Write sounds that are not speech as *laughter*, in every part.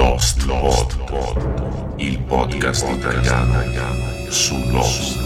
Lost, Lost Pod, il podcast italiano su Lost.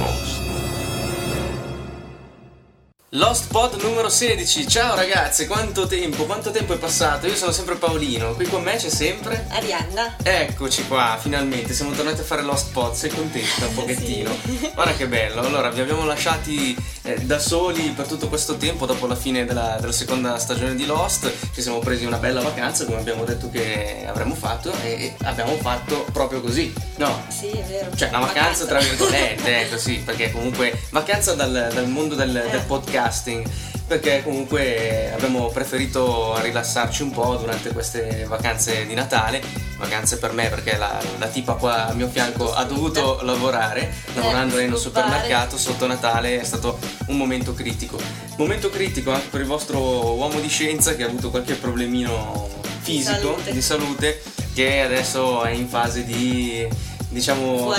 Lost Pod numero 16, ciao ragazzi, quanto tempo, quanto tempo è passato? Io sono sempre Paolino, qui con me c'è sempre... Arianna. Eccoci qua, finalmente, siamo tornati a fare Lost Pod, sei contenta un *laughs* pochettino? Sì. Guarda che bello, allora vi abbiamo lasciati eh, da soli per tutto questo tempo, dopo la fine della, della seconda stagione di Lost, ci siamo presi una bella vacanza come abbiamo detto che avremmo fatto e, abbiamo fatto proprio così, no? Sì, è vero. Cioè, una vacanza tra virgolette, ecco sì, perché comunque vacanza dal, dal mondo del, del podcasting, perché comunque abbiamo preferito rilassarci un po' durante queste vacanze di Natale, vacanze per me perché la, la tipa qua a mio fianco ha dovuto lavorare, lavorando in un scoppare. supermercato sotto Natale è stato un momento critico. Momento critico anche per il vostro uomo di scienza che ha avuto qualche problemino fisico, salute. di salute, che adesso è in fase di diciamo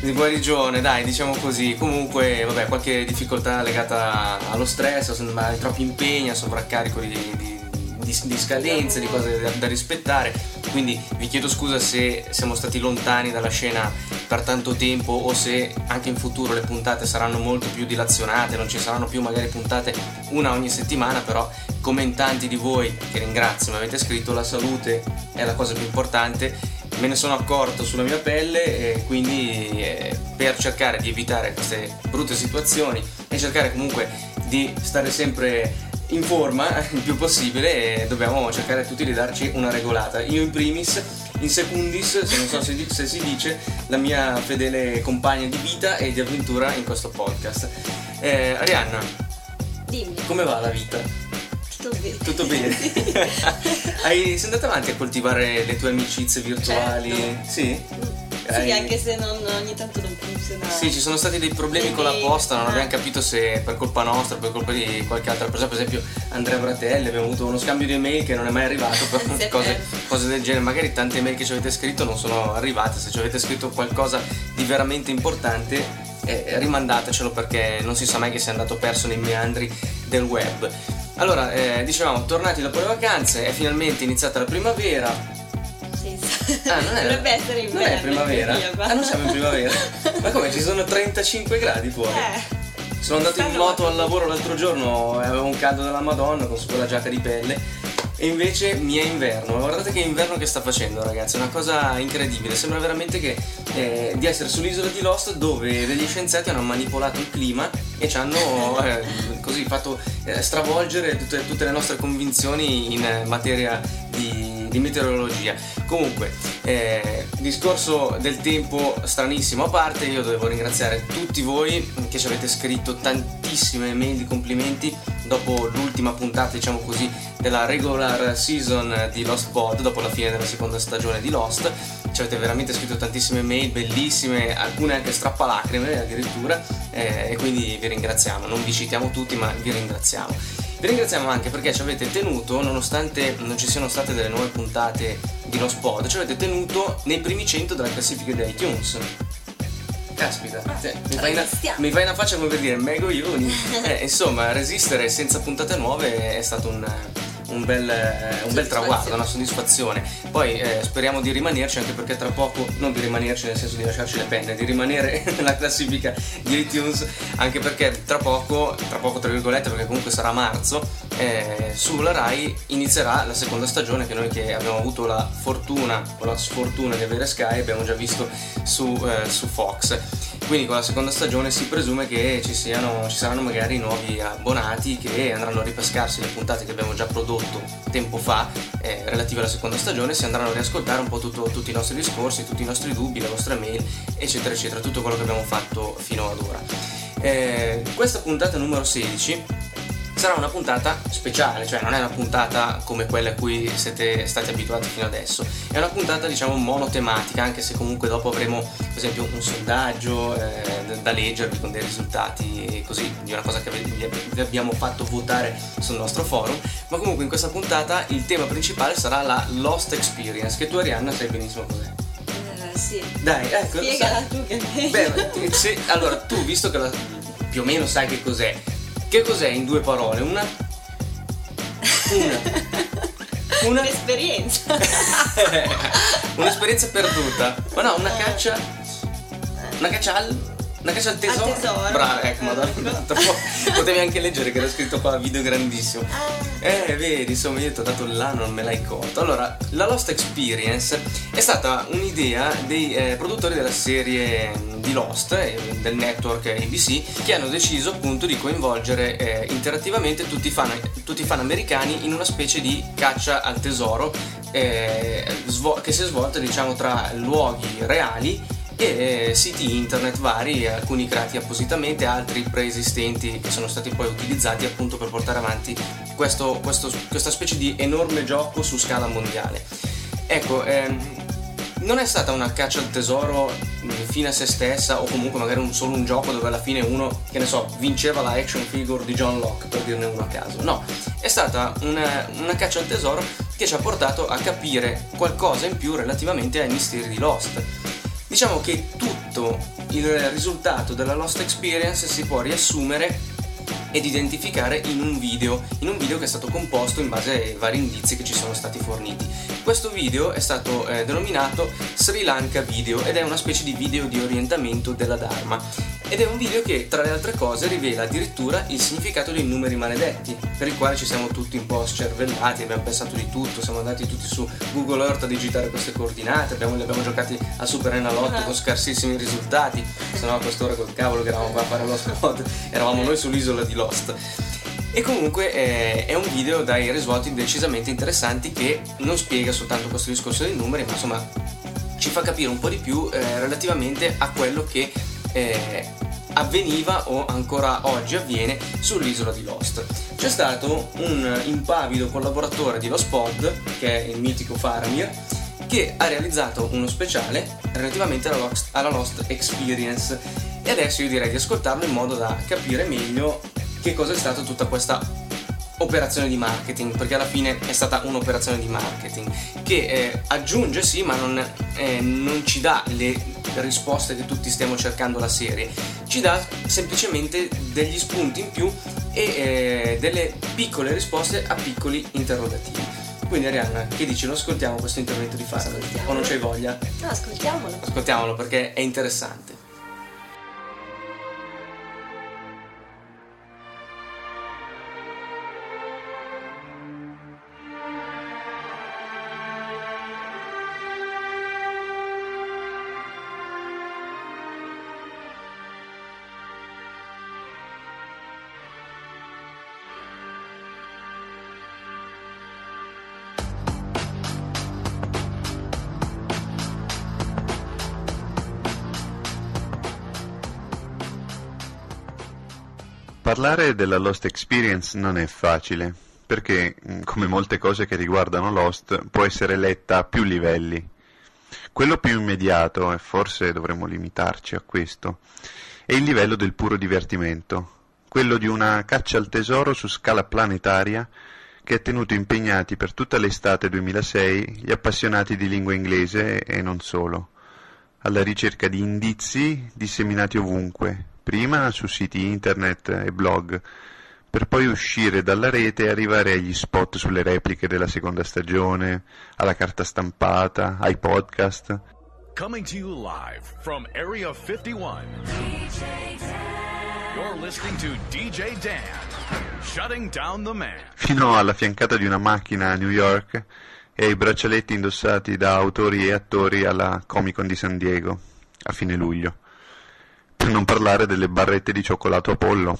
di guarigione, dai, diciamo così. Comunque, vabbè, qualche difficoltà legata allo stress, a troppi impegni, a sovraccarico di, di- di- di scadenze, di cose da, da rispettare. Quindi vi chiedo scusa se siamo stati lontani dalla scena per tanto tempo o se anche in futuro le puntate saranno molto più dilazionate, non ci saranno più magari puntate una ogni settimana, però come in tanti di voi che ringrazio mi avete scritto, la salute è la cosa più importante me ne sono accorto sulla mia pelle e quindi eh, per cercare di evitare queste brutte situazioni e cercare comunque di stare sempre in forma *laughs* il più possibile eh, dobbiamo cercare tutti di darci una regolata io in primis in secundis se non so se, di- se si dice la mia fedele compagna di vita e di avventura in questo podcast Eh, Arianna Dimmi. come va la vita? Tutto bene. *laughs* Tutto bene? *laughs* Hai, sei andata avanti a coltivare le tue amicizie virtuali? Certo. Sì? Sì, Hai- anche se non, ogni tanto non funziona. Sì, ci sono stati dei problemi Le con la mail. posta, non Ah. abbiamo capito se per colpa nostra, per colpa di qualche altra persona, per esempio Andrea Bratelli, abbiamo avuto uno scambio di email che non è mai arrivato *laughs* per cose, cose del genere, magari tante email che ci avete scritto non sono arrivate, se ci avete scritto qualcosa di veramente importante eh, rimandatecelo perché non si sa mai che sia andato perso nei meandri del web. Allora, eh, dicevamo, tornati dopo le vacanze, è finalmente iniziata la primavera, sì. Ah, non è, Dovrebbe essere Non inverno. è primavera? in Ah, non siamo in primavera? Ma come? Ci sono 35 gradi fuori? Eh. Sono andato in moto al lavoro l'altro giorno e avevo un caldo della Madonna con quella giacca di pelle. E invece mi è inverno. Guardate che inverno che sta facendo, ragazzi. È una cosa incredibile. Sembra veramente che, eh, di essere sull'isola di Lost dove degli scienziati hanno manipolato il clima e ci hanno eh, così fatto eh, stravolgere tutte, tutte le nostre convinzioni in eh, materia di, di meteorologia. Comunque, eh, discorso del tempo stranissimo a parte, io devo ringraziare tutti voi che ci avete scritto tantissime mail di complimenti dopo l'ultima puntata, diciamo così, della regular season di Lost Pod, dopo la fine della seconda stagione di Lost. Ci avete veramente scritto tantissime mail bellissime, alcune anche strappalacrime addirittura, eh, e quindi vi ringraziamo. Non vi citiamo tutti, ma vi ringraziamo. Vi ringraziamo anche perché ci avete tenuto, nonostante non ci siano state delle nuove puntate di Lost Pod, ci avete tenuto nei primi 100 della classifica di iTunes. Caspita, cioè, mi, fai una, mi fai una faccia come per dire mego ioni. *laughs* Eh, insomma, resistere senza puntate nuove è stato un, un bel, eh, un bel traguardo, una soddisfazione. Poi eh, speriamo di rimanerci anche perché tra poco, non di rimanerci nel senso di lasciarci le penne, di rimanere *laughs* nella classifica di iTunes, anche perché tra poco, tra poco tra virgolette, perché comunque sarà marzo, eh, sulla Rai inizierà la seconda stagione che noi che abbiamo avuto la fortuna o la sfortuna di avere Sky abbiamo già visto su, eh, su Fox. Quindi con la seconda stagione si presume che ci, siano, ci saranno magari nuovi abbonati che andranno a ripescarsi le puntate che abbiamo già prodotto tempo fa eh, relative alla seconda stagione, si andranno a riascoltare un po' tutto- tutti i nostri discorsi, tutti i nostri dubbi, le vostre mail, eccetera, eccetera, tutto quello che abbiamo fatto fino ad ora. Eh, questa puntata numero 16 sarà una puntata speciale, cioè non è una puntata come quelle a cui siete stati abituati fino adesso, è una puntata diciamo monotematica, anche se comunque dopo avremo per esempio un sondaggio eh, da leggervi con dei risultati così, di una cosa che vi abbiamo fatto votare sul nostro forum, ma comunque in questa puntata il tema principale sarà la Lost Experience, che tu Arianna sai benissimo cos'è. Eh, sì. Dai, ecco, Spiegala tu che Beh, *laughs* se- allora tu, visto che la- più o meno sai che cos'è, che cos'è in due parole? Una? Una. Una- Un'esperienza. *laughs* Un'esperienza perduta. Ma no, una caccia. Una caccia al. Una caccia al tesoro. tesoro. Brava, ecco, madonna. *laughs* Potevi anche leggere che era scritto qua video grandissimo. Eh, vedi, insomma, io ti ho dato là, non me l'hai colto. Allora, la Lost Experience è stata un'idea dei eh, produttori della serie di Lost, eh, del network ABC, che hanno deciso appunto di coinvolgere eh, interattivamente tutti i, fan, tutti i fan americani in una specie di caccia al tesoro eh, che si è svolta, diciamo, tra luoghi reali e eh, siti internet vari, alcuni creati appositamente, altri preesistenti che sono stati poi utilizzati appunto per portare avanti questo- questo- questa specie di enorme gioco su scala mondiale. Ecco, ehm, non è stata una caccia al tesoro mh, fine a se stessa o comunque magari un- solo un gioco dove alla fine uno, che ne so, vinceva la action figure di John Locke per dirne uno a caso. No, è stata una, una caccia al tesoro che ci ha portato a capire qualcosa in più relativamente ai misteri di Lost. Diciamo che tutto il risultato della Lost Experience si può riassumere ed identificare in un video, in un video che è stato composto in base ai vari indizi che ci sono stati forniti. Questo video è stato eh, denominato Sri Lanka Video ed è una specie di video di orientamento della Dharma ed è un video che tra le altre cose rivela addirittura il significato dei numeri maledetti, per il quale ci siamo tutti un po' scervellati, abbiamo pensato di tutto, siamo andati tutti su Google Earth a digitare queste coordinate, abbiamo, li abbiamo giocati a Super Enalotto con scarsissimi risultati, se no a quest'ora col cavolo che eravamo qua a fare lo spot, *laughs* eravamo noi sull'isola di Lost. E comunque eh, è un video dai risvolti decisamente interessanti che non spiega soltanto questo discorso dei numeri, ma insomma ci fa capire un po' di più eh, relativamente a quello che eh, avveniva o ancora oggi avviene sull'isola di Lost. C'è stato un impavido collaboratore di Lost Pod, che è il mitico Faramir, che ha realizzato uno speciale relativamente alla Lost, alla Lost Experience e adesso io direi di ascoltarlo in modo da capire meglio che cosa è stata tutta questa operazione di marketing, perché alla fine è stata un'operazione di marketing che eh, aggiunge sì, ma non, eh, non ci dà le risposte che tutti stiamo cercando alla serie, ci dà semplicemente degli spunti in più e eh, delle piccole risposte a piccoli interrogativi. Quindi Arianna, che dici? Lo ascoltiamo questo intervento di? Ascoltiamolo. O non c'hai voglia? No, ascoltiamolo. Ascoltiamolo perché è interessante. Parlare della Lost Experience non è facile, perché, mh, come molte cose che riguardano Lost, può essere letta a più livelli. Quello più immediato, e forse dovremmo limitarci a questo, è il livello del puro divertimento, quello di una caccia al tesoro su scala planetaria che ha tenuto impegnati per tutta l'estate 2006 gli appassionati di lingua inglese e non solo, alla ricerca di indizi disseminati ovunque, prima su siti internet e blog, per poi uscire dalla rete e arrivare agli spot sulle repliche della seconda stagione, alla carta stampata, ai podcast. Coming to you live from Area 51. You're listening to DJ Dan, shutting down the man. fino alla fiancata di una macchina a New York e ai braccialetti indossati da autori e attori alla Comic Con di San Diego a fine luglio. Per non parlare delle barrette di cioccolato Apollo.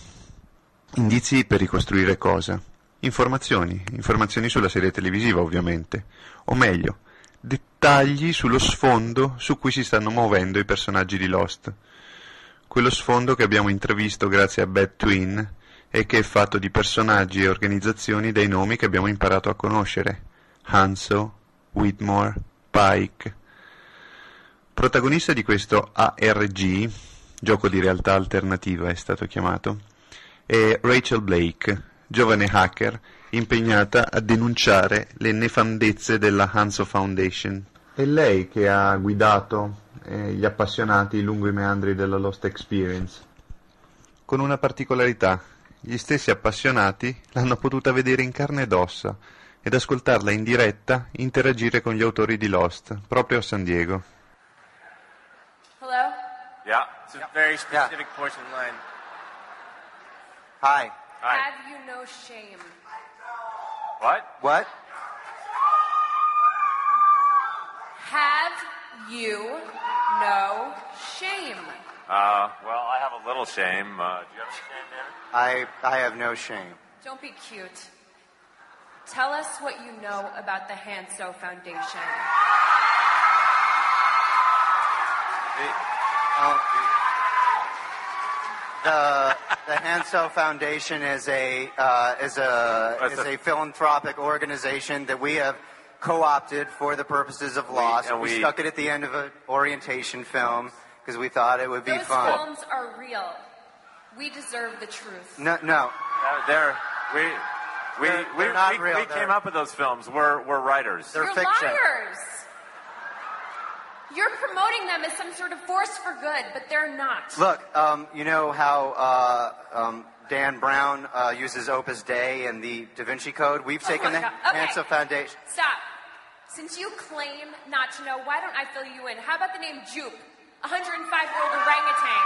Indizi per ricostruire cosa? Informazioni, informazioni sulla serie televisiva ovviamente, o meglio, dettagli sullo sfondo su cui si stanno muovendo i personaggi di Lost. Quello sfondo che abbiamo intravisto grazie a Bad Twin e che è fatto di personaggi e organizzazioni dai nomi che abbiamo imparato a conoscere. Hanso, Whitmore, Pike. Protagonista di questo ARG, gioco di realtà alternativa è stato chiamato, è Rachel Blake, giovane hacker impegnata a denunciare le nefandezze della Hanso Foundation. È lei che ha guidato eh, gli appassionati lungo i meandri della Lost Experience. Con una particolarità, gli stessi appassionati l'hanno potuta vedere in carne ed ossa ed ascoltarla in diretta interagire con gli autori di Lost, proprio a San Diego. Hello? Yeah. It's a very specific portion line. Hi. Hi. Have you no shame? What? What? Have you no shame? Uh, well, I have a little shame. Uh, do you have shame, David? I I have no shame. Don't be cute. Tell us what you know about the Hanso Foundation. The the Hanso Foundation is a uh, is a is a- a philanthropic organization that we have co-opted for the purposes of Lost. and we, we- stuck it at the end of an orientation film because we thought it would be Those fun. films are real. We deserve the truth. No, no, Uh, they're we we They're- we, they're not we, real, we they're- came up with those films. We're we're writers. They're You're fiction. liars. You're promoting them as some sort of force for good, but they're not. Look, um, you know how uh, um, Dan Brown uh, uses Opus Dei and the Da Vinci Code? We've Oh taken the. Okay. Hanso Foundation. Stop. Since you claim not to know, why don't I fill you in? How about the name Jupe, a 105-year-old orangutan?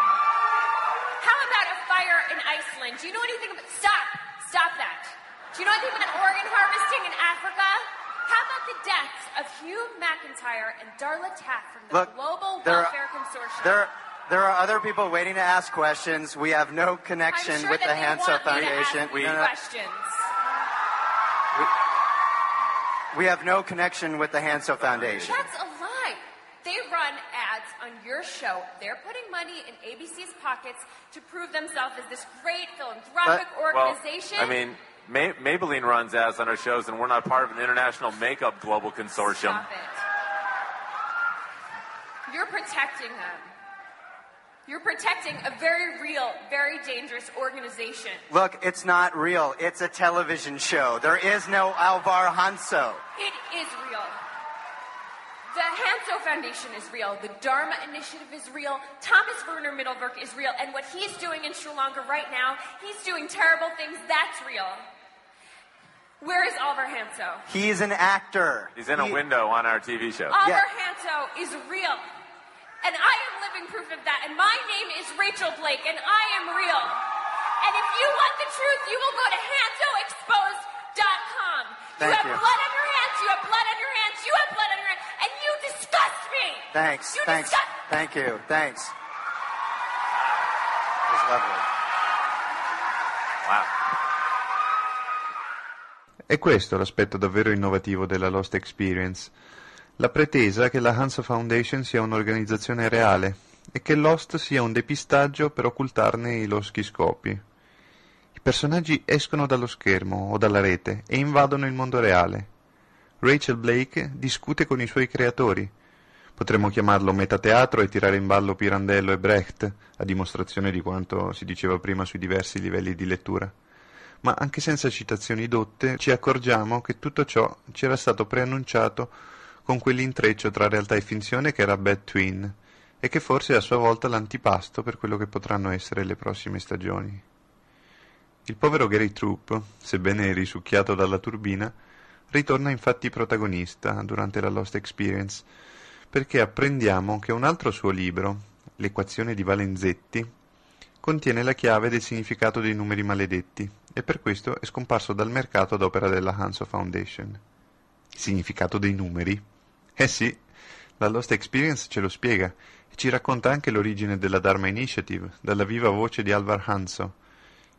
How about a fire in Iceland? Do you know anything about... Stop. Stop that. Do you know anything about organ harvesting in Africa? How about the deaths of Hugh McIntyre and Darla Taft from the Look, Global there, Welfare Consortium? there, there are other people waiting to ask questions. We have no connection sure with the they Hanso want me to Foundation. ask you No, no, questions. we have no connection with the Hanso Foundation. That's a lie. They run ads on your show. They're putting money in ABC's pockets to prove themselves as this great philanthropic But- well, organization. I mean, May, Maybelline runs ads on our shows, and we're not part of an international makeup global consortium. Stop it. You're protecting them. You're protecting a very real, very dangerous organization. Look, it's not real. It's a television show. There is no Alvar Hanso. It is real. The Hanso Foundation is real. The Dharma Initiative is real. Thomas Werner Mittelberg is real. And what he's doing in Sri Lanka right now, he's doing terrible things. That's real. Where is Alvar Hanso? He's an actor. He's in a window on our TV show. Alvar Yeah. Hanso is real. And I am living proof of that. And my name is Rachel Blake, and I am real. And if you want the truth, you will go to hansoexposed.com. You have you. blood on your hands, you have blood on your hands, you have blood on your hands, and you disgust me. Thanks. You Thanks. disgust Thank you. Thanks. It was lovely. Wow. È questo l'aspetto davvero innovativo della Lost Experience, la pretesa che la Hansa Foundation sia un'organizzazione reale e che Lost sia un depistaggio per occultarne i loschi scopi. I personaggi escono dallo schermo o dalla rete e invadono il mondo reale. Rachel Blake discute con i suoi creatori. Potremmo chiamarlo metateatro e tirare in ballo Pirandello e Brecht, a dimostrazione di quanto si diceva prima sui diversi livelli di lettura ma anche senza citazioni dotte ci accorgiamo che tutto ciò ci era stato preannunciato con quell'intreccio tra realtà e finzione che era Bad Twin e che forse è a sua volta l'antipasto per quello che potranno essere le prossime stagioni. Il povero Gary Troop, sebbene risucchiato dalla turbina, ritorna infatti protagonista durante la Lost Experience, perché apprendiamo che un altro suo libro, L'equazione di Valenzetti, contiene la chiave del significato dei numeri maledetti e per questo è scomparso dal mercato ad opera della Hanso Foundation. Il significato dei numeri? Eh sì, la Lost Experience ce lo spiega e ci racconta anche l'origine della Dharma Initiative dalla viva voce di Alvar Hanso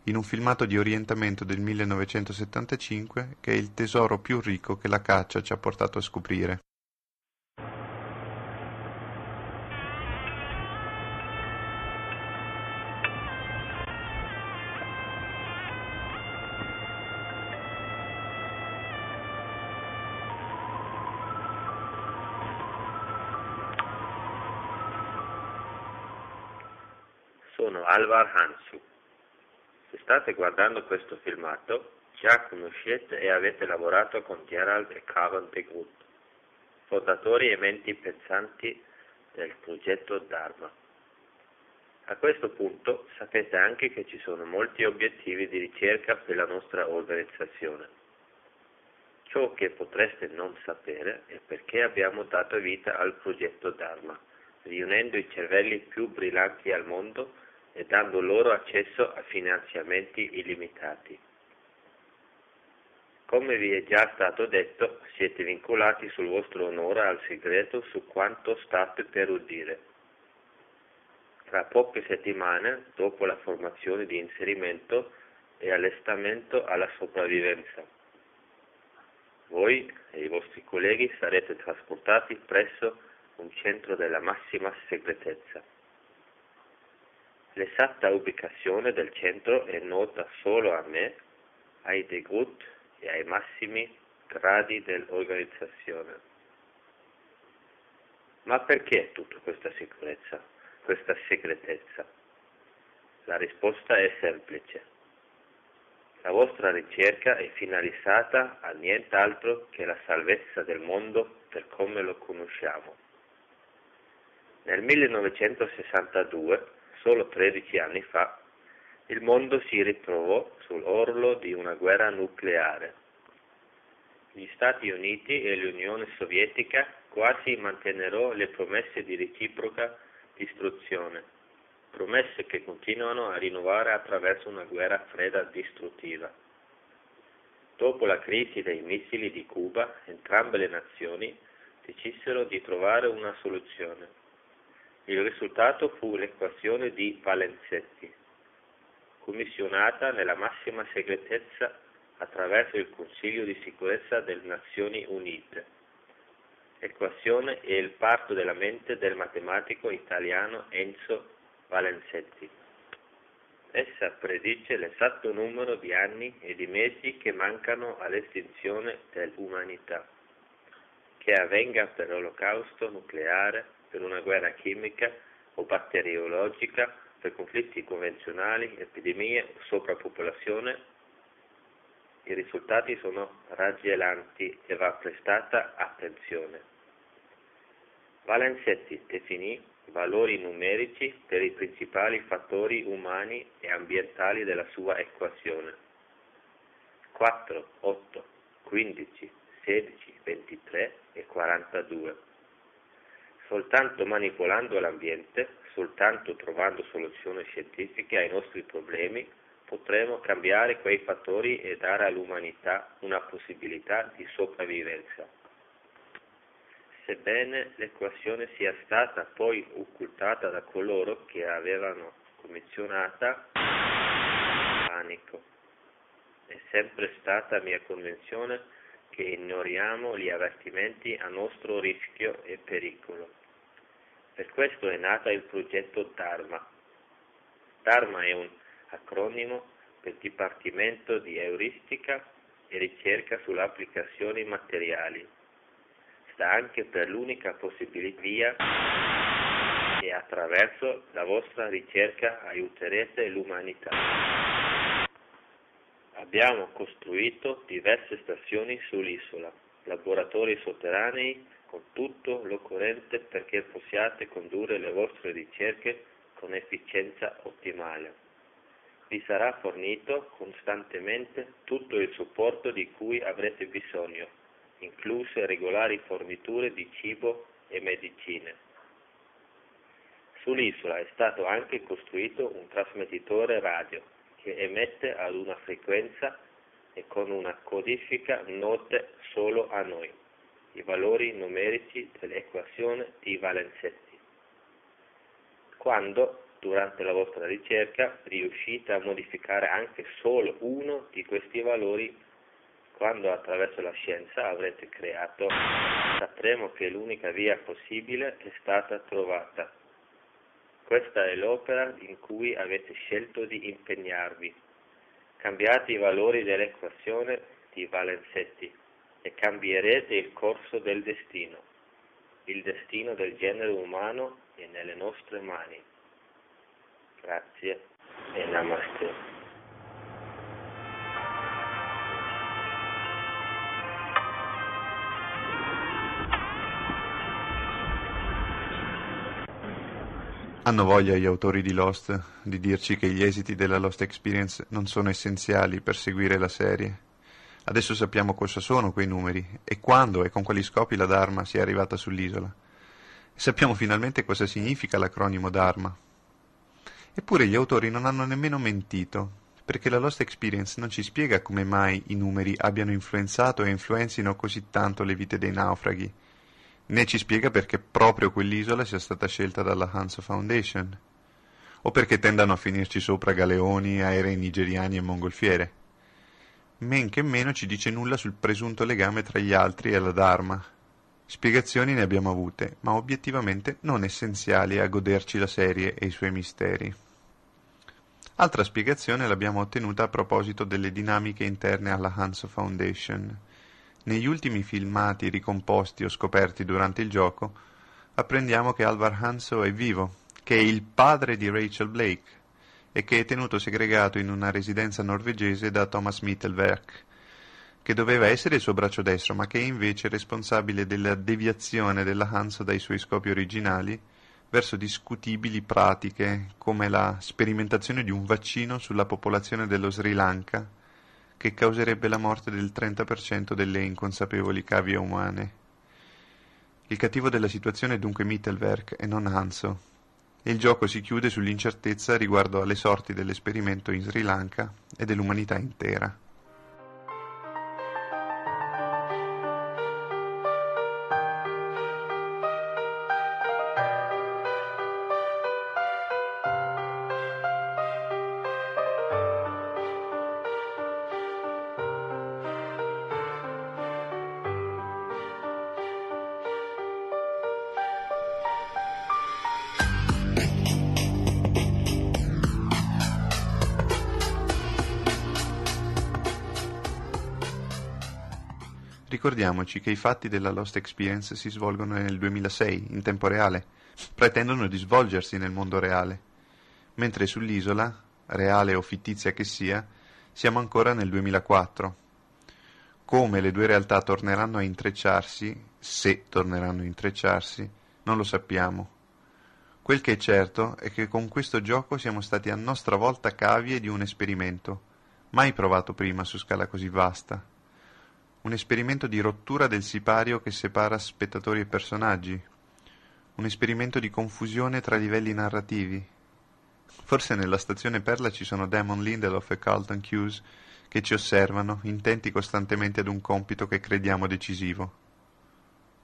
in un filmato di orientamento del 1975 che è il tesoro più ricco che la caccia ci ha portato a scoprire. Alvar Hansu. Se state guardando questo filmato, già conoscete e avete lavorato con Gerald e Karen de Groot, fondatori e menti pensanti del progetto Dharma. A questo punto sapete anche che ci sono molti obiettivi di ricerca per la nostra organizzazione. Ciò che potreste non sapere è perché abbiamo dato vita al progetto Dharma, riunendo i cervelli più brillanti al mondo e dando loro accesso a finanziamenti illimitati. Come vi è già stato detto, siete vincolati sul vostro onore al segreto su quanto state per udire. Tra poche settimane, dopo la formazione di inserimento e allestamento alla sopravvivenza, voi e i vostri colleghi sarete trasportati presso un centro della massima segretezza. L'esatta ubicazione del centro è nota solo a me, ai Degut e ai massimi gradi dell'organizzazione. Ma perché tutta questa sicurezza, questa segretezza? La risposta è semplice. La vostra ricerca è finalizzata a nient'altro che la salvezza del mondo per come lo conosciamo. Nel 1962, solo 13 anni fa, il mondo si ritrovò sull'orlo di una guerra nucleare. Gli Stati Uniti e l'Unione Sovietica quasi mantennero le promesse di reciproca distruzione, promesse che continuano a rinnovare attraverso una guerra fredda distruttiva. Dopo la crisi dei missili di Cuba, entrambe le nazioni decisero di trovare una soluzione. Il risultato fu l'equazione di Valenzetti, commissionata nella massima segretezza attraverso il Consiglio di sicurezza delle Nazioni Unite. Equazione è il parto della mente del matematico italiano Enzo Valenzetti. Essa predice l'esatto numero di anni e di mesi che mancano all'estinzione dell'umanità, che avvenga per l'olocausto nucleare, per una guerra chimica o batteriologica per conflitti convenzionali, epidemie, sovrappopolazione, i risultati sono raggelanti e va prestata attenzione. Valenzetti definì valori numerici per i principali fattori umani e ambientali della sua equazione. 4, 8, 15, 16, 23 e 42. Soltanto manipolando l'ambiente soltanto trovando soluzioni scientifiche ai nostri problemi potremo cambiare quei fattori e dare all'umanità una possibilità di sopravvivenza. Sebbene l'equazione sia stata poi occultata da coloro che avevano commissionata, panico. È sempre stata mia convinzione che ignoriamo gli avvertimenti a nostro rischio e pericolo. Per questo è nata il progetto Dharma. Dharma è un acronimo per Dipartimento di Euristica e Ricerca sulle applicazioni materiali. Sta anche per l'unica possibilità via e attraverso la vostra ricerca aiuterete l'umanità. Abbiamo costruito diverse stazioni sull'isola, laboratori sotterranei con tutto l'occorrente perché possiate condurre le vostre ricerche con efficienza ottimale. Vi sarà fornito costantemente tutto il supporto di cui avrete bisogno, incluse regolari forniture di cibo e medicine. Sull'isola è stato anche costruito un trasmettitore radio che emette ad una frequenza e con una codifica note solo a noi i valori numerici dell'equazione di Valenzetti. Quando, durante la vostra ricerca, riuscite a modificare anche solo uno di questi valori, quando attraverso la scienza avrete creato, sapremo che l'unica via possibile è stata trovata. Questa è l'opera in cui avete scelto di impegnarvi. Cambiate i valori dell'equazione di Valenzetti e cambierete il corso del destino. Il destino del genere umano è nelle nostre mani. Grazie e namaste. Hanno voglia gli autori di Lost di dirci che gli esiti della Lost Experience non sono essenziali per seguire la serie? Adesso sappiamo cosa sono quei numeri e quando e con quali scopi la Dharma sia arrivata sull'isola. Sappiamo finalmente cosa significa l'acronimo Dharma. Eppure gli autori non hanno nemmeno mentito, perché la Lost Experience non ci spiega come mai i numeri abbiano influenzato e influenzino così tanto le vite dei naufraghi, né ci spiega perché proprio quell'isola sia stata scelta dalla Hanso Foundation, o perché tendano a finirci sopra galeoni, aerei nigeriani e mongolfiere. Men che meno ci dice nulla sul presunto legame tra gli altri e la Dharma. Spiegazioni ne abbiamo avute, ma obiettivamente non essenziali a goderci la serie e i suoi misteri. Altra spiegazione l'abbiamo ottenuta a proposito delle dinamiche interne alla Hanso Foundation. Negli ultimi filmati ricomposti o scoperti durante il gioco, apprendiamo che Alvar Hanso è vivo, che è il padre di Rachel Blake e che è tenuto segregato in una residenza norvegese da Thomas Mittelwerk, che doveva essere il suo braccio destro, ma che è invece responsabile della deviazione della Hanso dai suoi scopi originali verso discutibili pratiche come la sperimentazione di un vaccino sulla popolazione dello Sri Lanka che causerebbe la morte del 30% delle inconsapevoli cavie umane. Il cattivo della situazione è dunque Mittelwerk e non Hanso, e il gioco si chiude sull'incertezza riguardo alle sorti dell'esperimento in Sri Lanka e dell'umanità intera. Ricordiamoci che i fatti della Lost Experience si svolgono nel 2006, in tempo reale, pretendono di svolgersi nel mondo reale, mentre sull'isola, reale o fittizia che sia, siamo ancora nel 2004. Come le due realtà torneranno a intrecciarsi, se torneranno a intrecciarsi, non lo sappiamo. Quel che è certo è che con questo gioco siamo stati a nostra volta cavie di un esperimento, mai provato prima su scala così vasta un esperimento di rottura del sipario che separa spettatori e personaggi, un esperimento di confusione tra livelli narrativi. Forse nella stazione Perla ci sono Damon Lindelof e Carlton Hughes che ci osservano, intenti costantemente ad un compito che crediamo decisivo.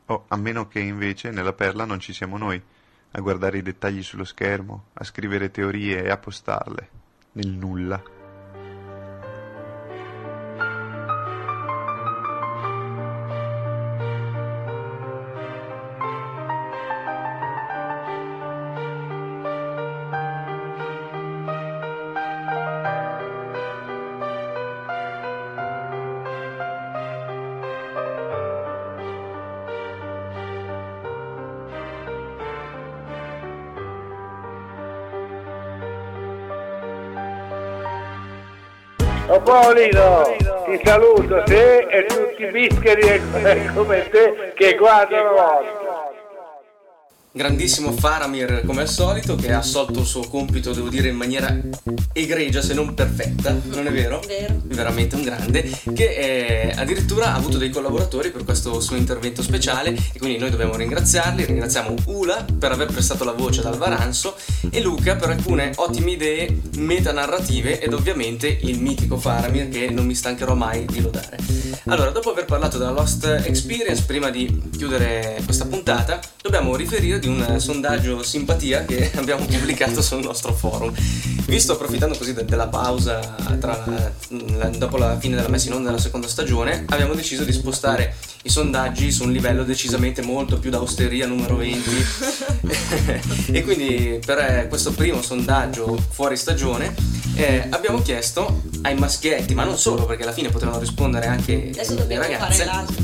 O a meno che invece nella Perla non ci siamo noi, a guardare i dettagli sullo schermo, a scrivere teorie e a postarle, nel nulla. Paolino, ti saluto te e tutti i bischeri *laughs* come te che guardano l'altro. Grandissimo Faramir come al solito che ha assolto il suo compito, devo dire, in maniera egregia se non perfetta, non è vero? Vero. Veramente un grande, che eh, addirittura ha avuto dei collaboratori per questo suo intervento speciale e quindi noi dobbiamo ringraziarli, ringraziamo Ula per aver prestato la voce ad Alvaranzo e Luca per alcune ottime idee metanarrative ed ovviamente il mitico Faramir che non mi stancherò mai di lodare. Allora, dopo aver parlato della Lost Experience, prima di chiudere questa puntata, dobbiamo riferire di un sondaggio simpatia che *laughs* abbiamo pubblicato sul nostro forum. Visto approfittando così de- della pausa tra la- dopo la fine della messa in onda della seconda stagione, abbiamo deciso di spostare i sondaggi su un livello decisamente molto più da osteria numero 20 *laughs* e quindi per eh, questo primo sondaggio fuori stagione eh, abbiamo chiesto ai maschietti, ma non solo perché alla fine potevano rispondere anche Adesso le dobbiamo ragazze. fare l'altro.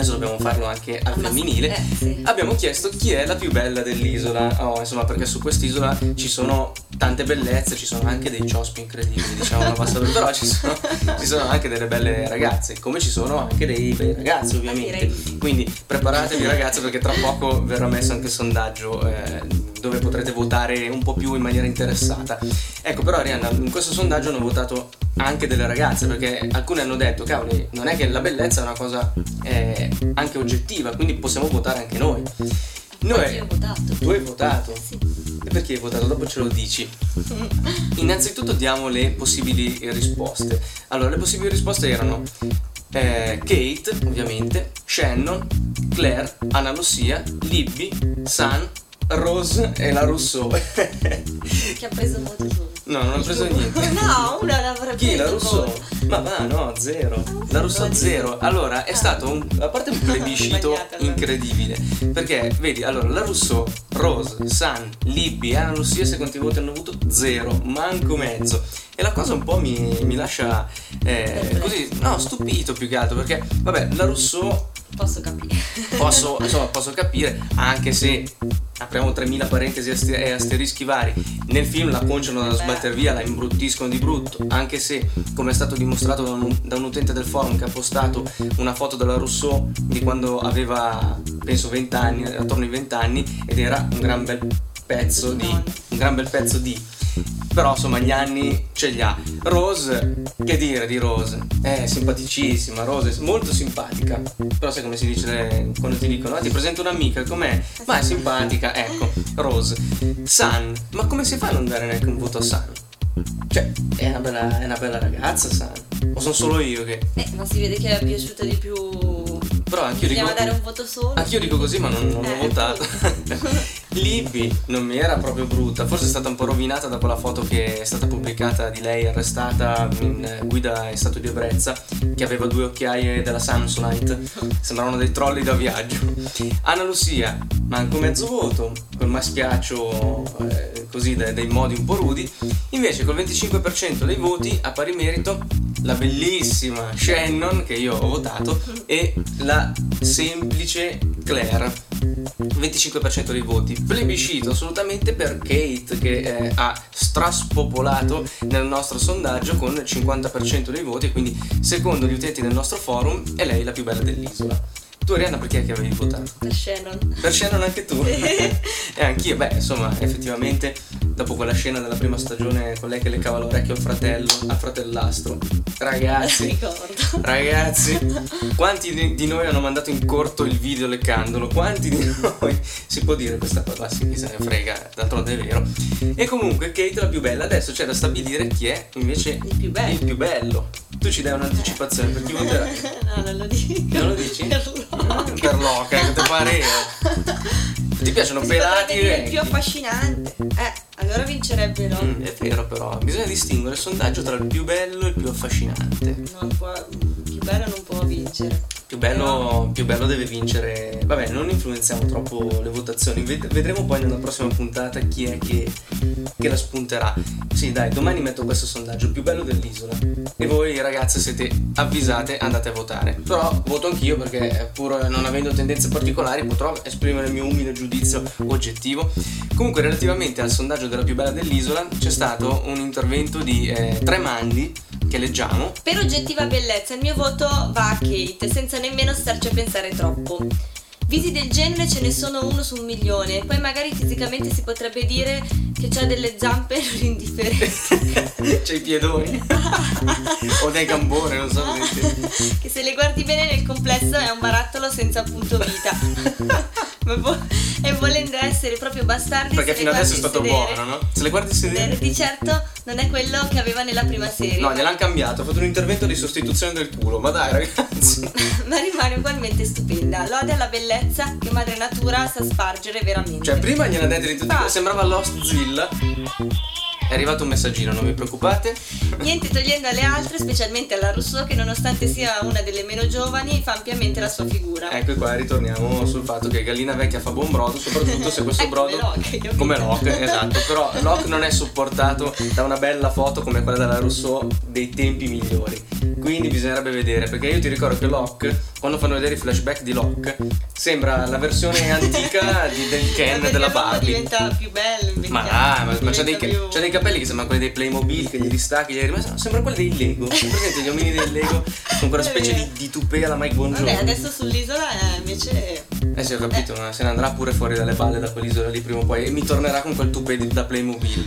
Adesso dobbiamo farlo anche al femminile. Eh, sì. Abbiamo chiesto chi è la più bella dell'isola. Oh, insomma, perché su quest'isola ci sono tante bellezze, ci sono anche dei ciospi incredibili, diciamo una bassa *laughs* però ci sono, ci sono anche delle belle ragazze, come ci sono anche dei bei ragazzi ovviamente. Quindi preparatevi ragazze perché tra poco verrà messo anche il sondaggio eh, dove potrete votare un po' più in maniera interessata. Ecco, però Arianna, in questo sondaggio hanno votato anche delle ragazze perché alcune hanno detto, cavoli, non è che la bellezza è una cosa eh, anche oggettiva, quindi possiamo votare anche noi. Noi, Io ho votato. tu hai votato? E perché hai votato? Dopo ce lo dici. *laughs* Innanzitutto diamo le possibili risposte. Allora, le possibili risposte erano eh, Kate, ovviamente, Shannon, Claire, Anna Lucia, Libby, San, Rose e la Rousseau. *laughs* Che ha preso molto. No, non ho preso niente. *laughs* No, una l'avrebbe Chi? La Rousseau? Ma va, no, zero. La Rousseau zero. Allora, è stato un, a parte un *laughs* plebiscito incredibile. Perché, vedi, allora, la Rousseau, Rose, San, Libby Anna Lucia, secondo i voti hanno avuto zero, manco mezzo. E la cosa un po' mi, mi lascia eh, così, no, stupito più che altro. Perché, vabbè, la Rousseau Posso capire. posso, insomma, posso capire, anche se apriamo 3000 parentesi e aster- asterischi vari, nel film la conciano da sbattere via, la imbruttiscono di brutto, anche se, come è stato dimostrato da un, da un utente del forum che ha postato una foto della Rousseau di quando aveva, penso, 20 anni, attorno ai 20 anni, ed era un gran bel pezzo di... un gran bel pezzo di... Però insomma gli anni ce li ha. Rose, che dire di Rose? È simpaticissima, Rose è molto simpatica. Però sai come si dice quando ti dicono, ah, ti presento un'amica, com'è? Ma è simpatica, ecco, Rose. San, ma come si fa a non dare neanche un voto a San? Cioè, è una bella, è una bella ragazza, San. O sono solo io che... Eh, ma si vede che è piaciuta di più. Però anch'io dico... Andiamo a dare un voto solo. Anch'io dico così, ma non, non ho Eh, votato. *laughs* Libby non mi era proprio brutta, forse è stata un po' rovinata da quella foto che è stata pubblicata di lei arrestata in eh, guida in stato di ebbrezza, che aveva due occhiaie della Samsonite, sembravano dei trolli da viaggio. Anna Lucia, manco mezzo voto, quel maschiaccio eh, così dai, dai modi un po' rudi, invece col 25% dei voti a pari merito la bellissima Shannon che io ho votato e la semplice Claire 25% dei voti plebiscito assolutamente per Kate che eh, ha straspopolato nel nostro sondaggio con il 50% dei voti quindi secondo gli utenti del nostro forum è lei la più bella dell'isola tu Arianna perché che avevi votato? Per Shannon. Per Shannon anche tu? *laughs* e anch'io, beh, insomma, effettivamente, dopo quella scena della prima stagione con lei che leccava l'orecchio al fratello, al fratellastro, ragazzi, *laughs* Ricordo. ragazzi, quanti di, di noi hanno mandato in corto il video leccandolo? Quanti di *laughs* noi? Si può dire questa cosa? Sì, chi se ne frega, d'altronde è vero. E comunque Kate è la più bella, adesso c'è da stabilire chi è invece il più bello. Il più bello. Tu ci dai un'anticipazione per chi? *laughs* No, non lo dico. Non lo dici? Per Per Loca, che ti pare? *laughs* Ti piacciono pelati e il più affascinante. Eh, allora vincerebbe no. Mm, è vero però, bisogna distinguere il sondaggio tra il più bello e il più affascinante. Non può, più bello non può vincere. Più bello, più bello deve vincere. Vabbè, non influenziamo troppo le votazioni. Ved- vedremo poi nella prossima puntata chi è che, che la spunterà. Sì, dai, domani metto questo sondaggio, più bello dell'isola. E voi ragazze siete avvisate, andate a votare. Però voto anch'io perché pur non avendo tendenze particolari potrò esprimere il mio umile giudizio oggettivo. Comunque, relativamente al sondaggio della più bella dell'isola, c'è stato un intervento di eh, Tremandi che leggiamo. Per oggettiva bellezza il mio voto va a Kate, senza nemmeno starci a pensare troppo. Visi del genere ce ne sono uno su un milione, poi magari fisicamente si potrebbe dire che ha delle zampe non *laughs* indifferenti. *laughs* C'è i piedoni *laughs* o dei gambone, non so come dire. che se le guardi bene nel complesso è un barattolo senza punto vita. E volendo essere proprio bastardi Perché fino adesso è stato sedere- buono, no? Se le guardi sedere. Di certo non è quello che aveva nella prima serie. No, gliel'hanno cambiato, ha fatto un intervento di sostituzione del culo. Ma dai, ragazzi. ma rimane ugualmente stupenda. Lode alla bellezza che madre natura sa spargere veramente. Cioè, prima gliene ha dette di tutti. Sembrava Lost Zilla. È arrivato un messaggino, non vi preoccupate. Niente togliendo alle altre, specialmente alla Rousseau, che nonostante sia una delle meno giovani, fa ampiamente la sua figura. Ecco qua ritorniamo sul fatto che gallina vecchia fa buon brodo, soprattutto se questo *laughs* come brodo Locke, capito? come Locke, esatto, però Locke non è supportato da una bella foto come quella della Rousseau dei tempi migliori. quindi bisognerebbe vedere perché io ti ricordo che Locke quando fanno vedere i flashback di Locke sembra la versione antica di, del *laughs* Ken della Barbie diventa più bello invece. ma dai, ma, ma c'ha, dei, più- c'ha dei capelli che sembrano quelli dei Playmobil che gli ristacchi, gli rimesso. Sembra quelli dei Lego. Presente gli omini del Lego con quella specie di, di tupé alla Mike Bongiorno. Vabbè, adesso sull'isola eh, invece Eh sì, ho capito, ma se ne andrà pure fuori dalle balle da quell'isola lì prima o poi e mi tornerà con quel tupé di- da Playmobil.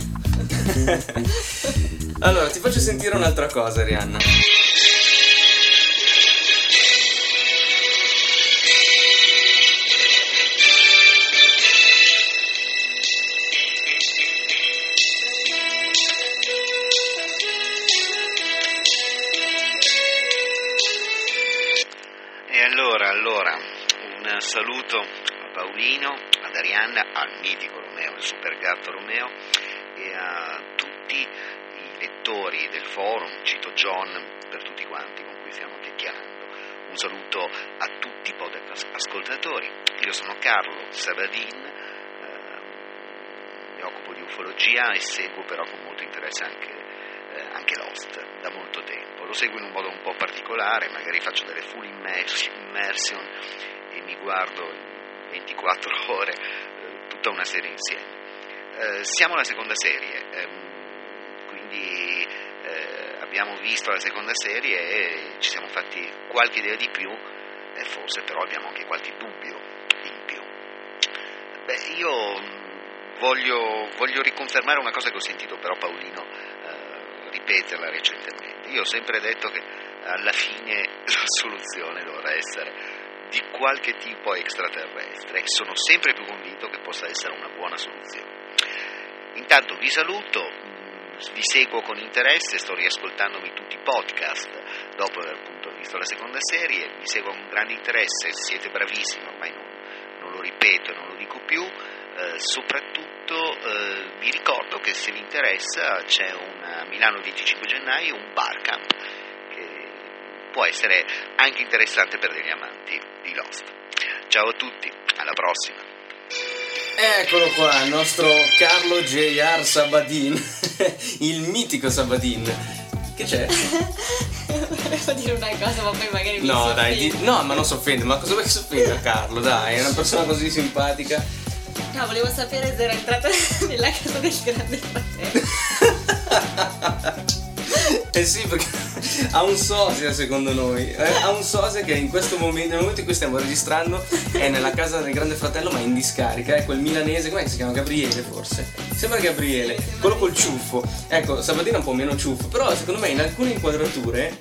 *laughs* *laughs* allora, ti faccio sentire un'altra cosa, Rihanna. Paolino, ad Arianna, al mitico Romeo, il super gatto Romeo e a tutti i lettori del forum, cito John per tutti quanti con cui stiamo chiacchierando. Un saluto a tutti i podcast ascoltatori. Io sono Carlo Sabadin, ehm, mi occupo di ufologia e seguo però con molto interesse anche eh, anche Lost da molto tempo. Lo seguo in un modo un po' particolare, magari faccio delle full immers- immersion e mi guardo 24 *laughs* ore eh, tutta una serie insieme. Eh, siamo alla seconda serie, ehm, quindi eh, abbiamo visto la seconda serie e ci siamo fatti qualche idea di più e forse però abbiamo anche qualche dubbio in più. Beh, io mh, voglio, voglio riconfermare una cosa che ho sentito però Paolino eh, ripeterla recentemente. Io ho sempre detto che alla fine *laughs* la soluzione dovrà essere di qualche tipo extraterrestre e sono sempre più convinto che possa essere una buona soluzione. Intanto vi saluto, mh, vi seguo con interesse, sto riascoltandomi tutti i podcast dopo aver appunto visto la seconda serie, vi seguo con grande interesse, siete bravissimi, ormai non, non lo ripeto e non lo dico più, eh, soprattutto eh, vi ricordo che se vi interessa c'è a Milano il 25 gennaio un bar camp che può essere anche interessante per degli amanti di Lost. Ciao a tutti, alla prossima! Eccolo qua, il nostro Carlo J.R. Sabadin, *laughs* il mitico Sabadin. Che c'è? volevo dire una cosa, ma poi magari mi No, dai, di- no, ma non si offende, ma cosa vuoi che si offenda Carlo? Dai, è una persona così simpatica. No, volevo sapere se era entrata *laughs* nella casa del grande fratello. *laughs* Eh sì, perché *laughs* ha un sosia secondo noi. Eh, ha un sosia che in questo momento, nel momento in cui stiamo registrando, è nella casa del grande fratello, ma in discarica. È quel milanese, com'è che si chiama? Gabriele forse. Sembra Gabriele, quello col ciuffo. Ecco, Sabatino è un po' meno ciuffo, però secondo me in alcune inquadrature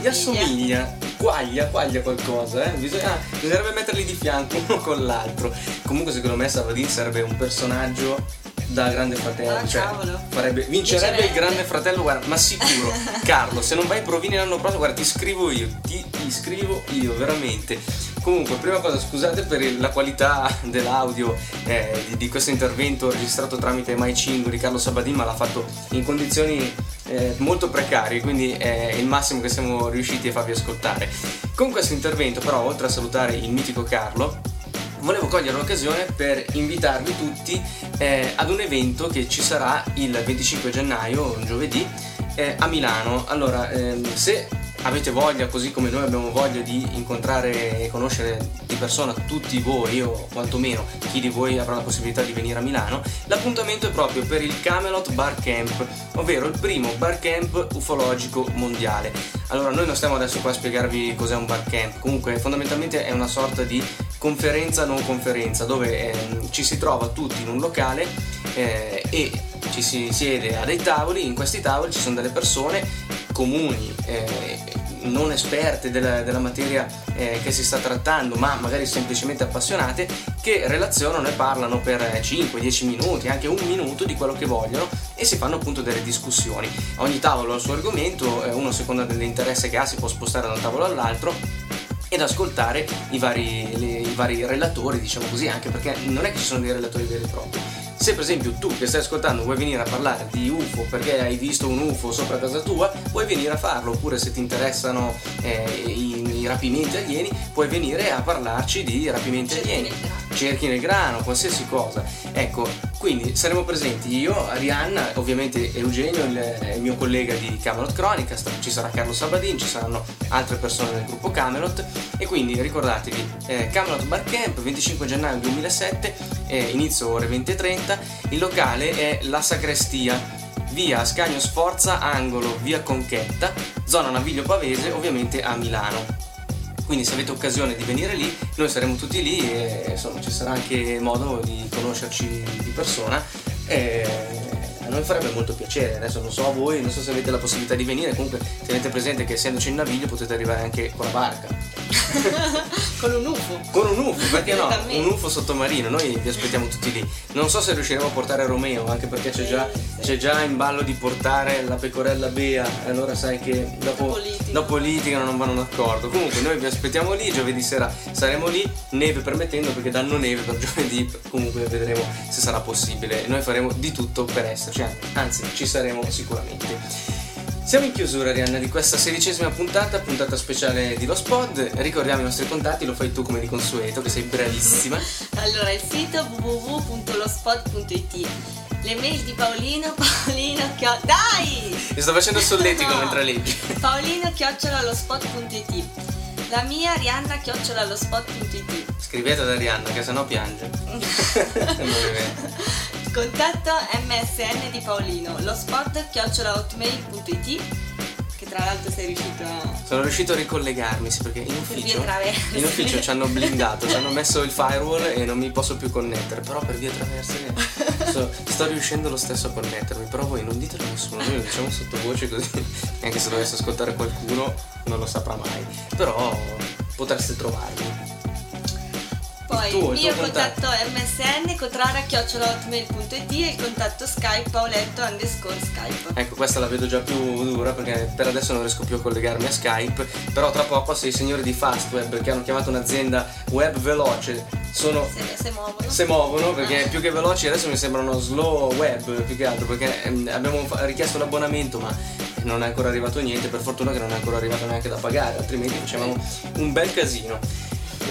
gli assomiglia. Quaglia, quaglia qualcosa, eh. Bisogna, ah, bisognerebbe metterli di fianco uno con l'altro. Comunque secondo me Sabatino sarebbe un personaggio da grande fratello. Ah, cioè, farebbe- vincerebbe il grande fratello, guarda, ma sicuro. *laughs* Carlo, se non vai ai provini l'anno prossimo, guarda, ti scrivo io, ti iscrivo io, veramente. Comunque, prima cosa, scusate per la qualità dell'audio eh, di, di questo intervento registrato tramite My 5 di Carlo Sabadin, ma l'ha fatto in condizioni eh, molto precarie, quindi è il massimo che siamo riusciti a farvi ascoltare. Con questo intervento, però, oltre a salutare il mitico Carlo, volevo cogliere l'occasione per invitarvi tutti eh, ad un evento che ci sarà il 25 gennaio, un giovedì, eh, a Milano. Allora, ehm, se avete voglia, così come noi abbiamo voglia di incontrare e conoscere di persona tutti voi, o quantomeno chi di voi avrà la possibilità di venire a Milano, l'appuntamento è proprio per il Camelot Bar Camp, ovvero il primo bar camp ufologico mondiale. Allora, noi non stiamo adesso qua a spiegarvi cos'è un bar camp, comunque fondamentalmente è una sorta di conferenza non conferenza dove ehm, ci si trova tutti in un locale eh, e ci si siede a dei tavoli, in questi tavoli ci sono delle persone comuni, eh, non esperte della, della materia eh, che si sta trattando, ma magari semplicemente appassionate, che relazionano e parlano per 5-10 minuti, anche un minuto di quello che vogliono e si fanno appunto delle discussioni. Ogni tavolo ha il suo argomento, eh, uno a seconda dell'interesse che ha si può spostare da un tavolo all'altro ed ascoltare i vari, le- i vari relatori, diciamo così, anche perché non è che ci sono dei relatori veri e propri. Se per esempio tu che stai ascoltando vuoi venire a parlare di UFO perché hai visto un UFO sopra casa tua, puoi venire a farlo, oppure se ti interessano eh, i, i rapimenti alieni, puoi venire a parlarci di rapimenti alieni. Cerchi nel grano, qualsiasi cosa. Ecco, Quindi saremo presenti io, Arianna, ovviamente Eugenio, il, il mio collega di Camelot Chronicast, ci sarà Carlo Sabadin, ci saranno altre persone del gruppo Camelot. E quindi ricordatevi eh, Camelot Bar Camp 25 gennaio 2007, eh, inizio ore 20.30, il locale è La Sacrestia, via Ascanio Sforza, angolo via Conchetta, zona Naviglio Pavese, ovviamente a Milano quindi se avete occasione di venire lì noi saremo tutti lì e insomma ci sarà anche modo di conoscerci di persona e a noi farebbe molto piacere. Adesso non so a voi non so se avete la possibilità di venire. Comunque tenete presente che essendoci in naviglio potete arrivare anche con la barca *laughs* con un UFO. Con un UFO perché no? Un UFO sottomarino noi vi aspettiamo tutti lì. Non so se riusciremo a portare Romeo anche perché c'è già, c'è già in ballo di portare la pecorella Bea. E allora sai che dopo, dopo litigano. non vanno d'accordo. Comunque noi vi aspettiamo lì giovedì sera saremo lì neve permettendo perché danno neve per *laughs* giovedì. Comunque vedremo se sarà possibile. Noi faremo di tutto per esserci anzi ci saremo sicuramente siamo in chiusura, Arianna, di questa sedicesima puntata, puntata speciale di Lost Pod. Ricordiamo i nostri contatti, lo fai tu come di consueto, che sei bravissima. allora, il sito www.lospod.it le mail di Paolino, Paolino chiocciola... Dai! Mi sto facendo solletico no. mentre leggi. Paolino chiocciola lo spot.it La mia Arianna chiocciola lo spot.it Scrivete ad Arianna che sennò piange. non mi viene. Contatto MSN di Paolino, lo spot chiocciolahotmail.it che tra l'altro sei riuscito a... Sono riuscito a ricollegarmi, sì, perché in ufficio, in ufficio ci hanno blindato, ci hanno messo il firewall e non mi posso più connettere, però per via traverse sto, sto riuscendo lo stesso a connettermi, però voi non ditelo a nessuno, noi lo diciamo sottovoce così, anche se dovesse ascoltare qualcuno non lo saprà mai, però potreste trovarmi. Poi il, tuo, il mio contatto, contatto MSN contraria chiocciolahotmail.it e il contatto Skype Paoletto underscore Skype. Ecco, questa la vedo già più dura perché per adesso non riesco più a collegarmi a Skype, però tra poco se i signori di Fastweb che hanno chiamato un'azienda web veloce sono se, se muovono. Se muovono perché più che veloci adesso mi sembrano slow web più che altro perché ehm, abbiamo richiesto l'abbonamento ma non è ancora arrivato niente, per fortuna che non è ancora arrivato neanche da pagare, altrimenti facevamo un bel casino.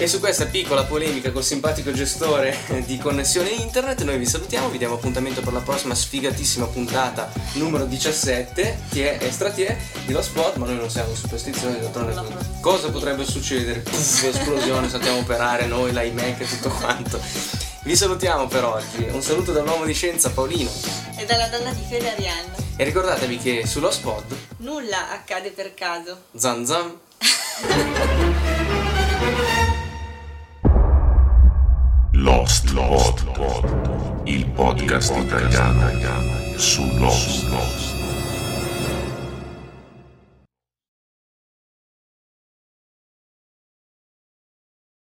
E su questa piccola polemica col simpatico gestore di connessione internet noi vi salutiamo, vi diamo appuntamento per la prossima sfigatissima puntata numero 17, che è Extra Tie di Lo Spot, ma noi non siamo superstizioni, d'altronde cosa potrebbe succedere? Puff, esplosione, saltiamo operare noi, l'iMac e tutto quanto. Vi salutiamo per oggi, un saluto dall'uomo di scienza Paolino e dalla donna di fede Arianna. E ricordatevi che sullo Spot nulla accade per caso. Zan zan. *laughs* Lost Pod, il podcast italiano su Lost.